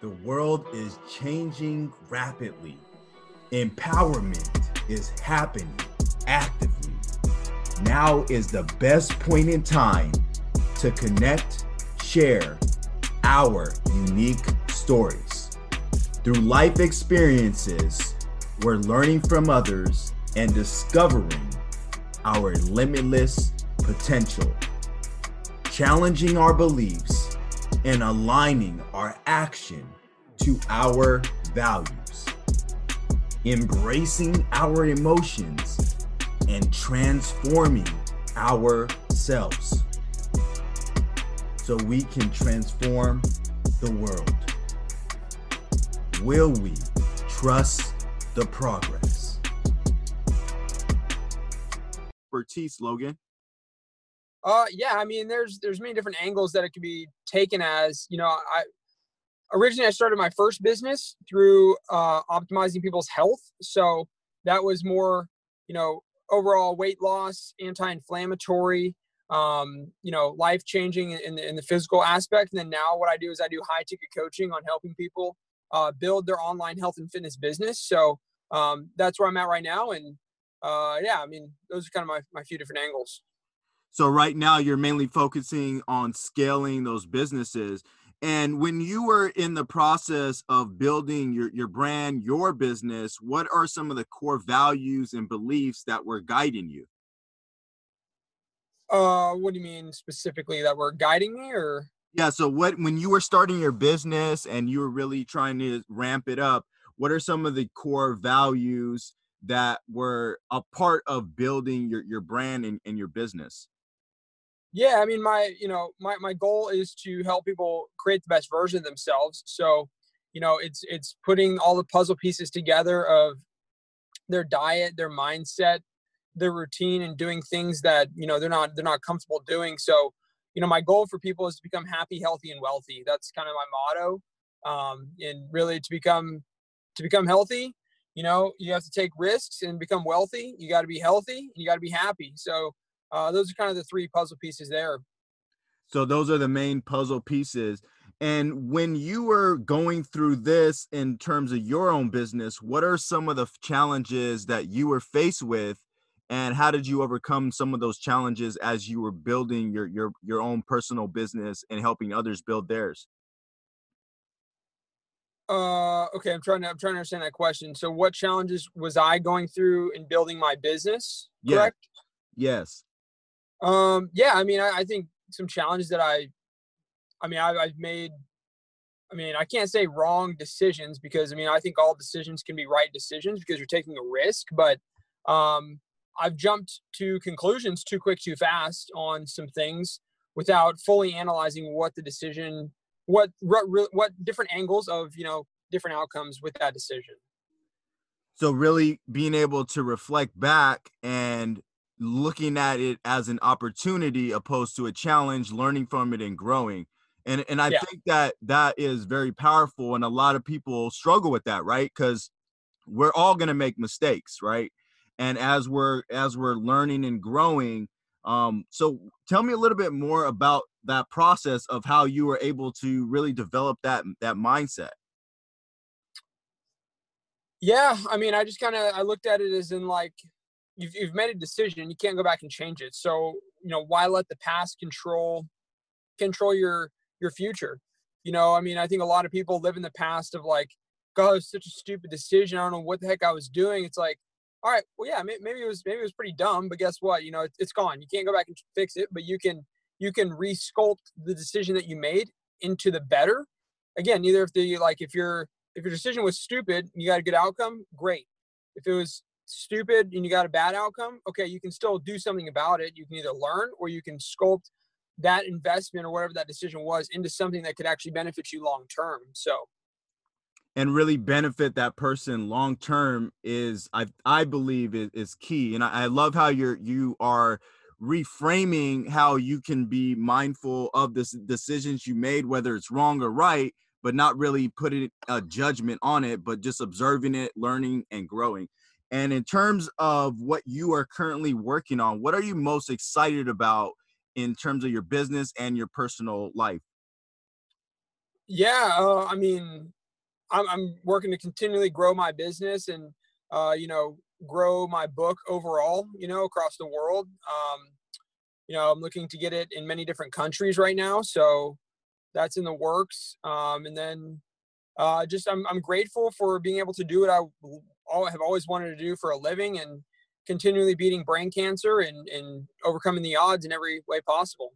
The world is changing rapidly. Empowerment is happening actively. Now is the best point in time to connect, share our unique stories. Through life experiences, we're learning from others and discovering our limitless potential, challenging our beliefs, and aligning our action to our values, embracing our emotions, and transforming ourselves so we can transform the world. Will we trust the progress? expertise, Logan? Uh, yeah, I mean, there's there's many different angles that it could be taken as. You know, I originally I started my first business through uh, optimizing people's health, so that was more, you know, overall weight loss, anti-inflammatory, um, you know, life changing in the, in the physical aspect. And then now what I do is I do high ticket coaching on helping people uh, build their online health and fitness business. So um, that's where I'm at right now, and uh, yeah, I mean, those are kind of my, my few different angles. So right now you're mainly focusing on scaling those businesses. And when you were in the process of building your, your brand, your business, what are some of the core values and beliefs that were guiding you? Uh, what do you mean specifically that were guiding me or? Yeah. So what, when you were starting your business and you were really trying to ramp it up, what are some of the core values that were a part of building your, your brand and, and your business? Yeah, I mean, my you know my my goal is to help people create the best version of themselves. So, you know, it's it's putting all the puzzle pieces together of their diet, their mindset, their routine, and doing things that you know they're not they're not comfortable doing. So, you know, my goal for people is to become happy, healthy, and wealthy. That's kind of my motto. Um, and really to become to become healthy, you know, you have to take risks and become wealthy. You got to be healthy. And you got to be happy. So uh, those are kind of the three puzzle pieces there. So those are the main puzzle pieces. And when you were going through this in terms of your own business, what are some of the challenges that you were faced with and how did you overcome some of those challenges as you were building your your your own personal business and helping others build theirs? Uh, okay, I'm trying to I'm trying to understand that question. So, what challenges was I going through in building my business? Correct. Yeah. Yes. Um. Yeah. I mean, I, I think some challenges that I, I mean, I, I've made. I mean, I can't say wrong decisions because I mean, I think all decisions can be right decisions because you're taking a risk. But um, I've jumped to conclusions too quick, too fast on some things without fully analyzing what the decision what what what different angles of you know different outcomes with that decision so really being able to reflect back and looking at it as an opportunity opposed to a challenge learning from it and growing. And and i yeah. think that that is very powerful and a lot of people struggle with that right? Because we're all going to make mistakes right? And as we're as we're learning and growing um so tell me a little bit more about that process of how you were able to really develop that that mindset. Yeah i mean i just kind of i looked at it as in like you've, you've made a decision you can't go back and change it. So you know why let the past control control your your future? You know i mean i think a lot of people live in the past of like god it was such a stupid decision. I don't know what the heck i was doing. It's like all right well yeah maybe it was maybe it was pretty dumb but guess what? You know it's gone. You can't go back and fix it but you can you can resculpt the decision that you made into the better. Again, either if the like if your if your decision was stupid you got a good outcome, great. If it was stupid and you got a bad outcome, okay, you can still do something about it. You can either learn or you can sculpt that investment or whatever that decision was into something that could actually benefit you long term. So and really benefit that person long term is I I believe is, is key. And I, I love how you're you are reframing how you can be mindful of the decisions you made, whether it's wrong or right, but not really putting a judgment on it, but just observing it, learning, and growing. And in terms of what you are currently working on, what are you most excited about in terms of your business and your personal life? Yeah, uh, I mean, I'm, I'm working to continually grow my business and uh, you know grow my book overall. You know, across the world. Um, you know, I'm looking to get it in many different countries right now, so that's in the works. Um, and then uh, just I'm I'm grateful for being able to do what I have always wanted to do for a living and continually beating brain cancer and, and overcoming the odds in every way possible.